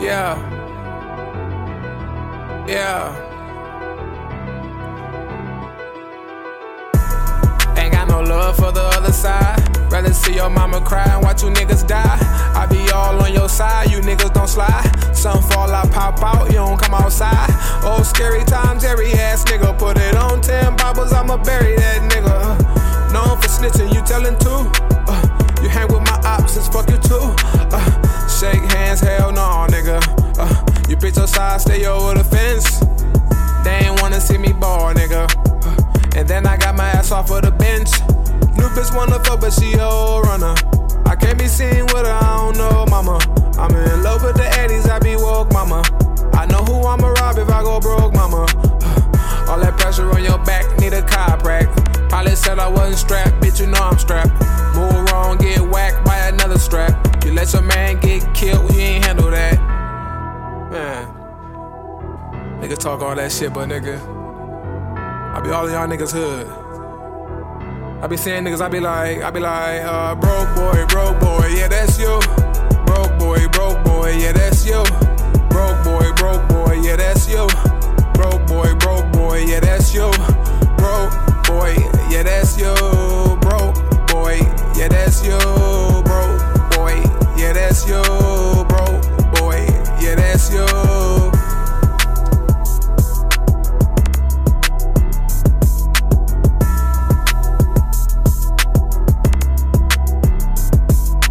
Yeah. Yeah. Ain't got no love for the other side. Rather see your mama cry and watch you niggas die. I be all on your side, you niggas don't slide. Some fall out, pop out, you don't come outside. Oh, scary times, every ass nigga put it on 10 bottles, I'ma bury that nigga. Known for snitching, you tellin' too. Uh, you hang with my options, fuck you too. Uh, shake hands, hell no, nigga. Uh, you bitch your side, stay over the fence. They ain't wanna see me ball, nigga. And then I got my ass off of the bench. New bitch wanna fuck, but she old runner. I can't be seen with her, I don't know, mama. I'm in love with the 80s, I be woke, mama. I know who I'ma rob if I go broke, mama. All that pressure on your back, need a chiropractor. Probably said I wasn't strapped, bitch, you know I'm strapped. Move wrong, get whacked by another strap. You let your man get killed, Niggas talk all that shit, but nigga, I be all in y'all niggas hood. I be seeing niggas, I be like, I be like, uh, broke boy, broke boy, yeah, that's you.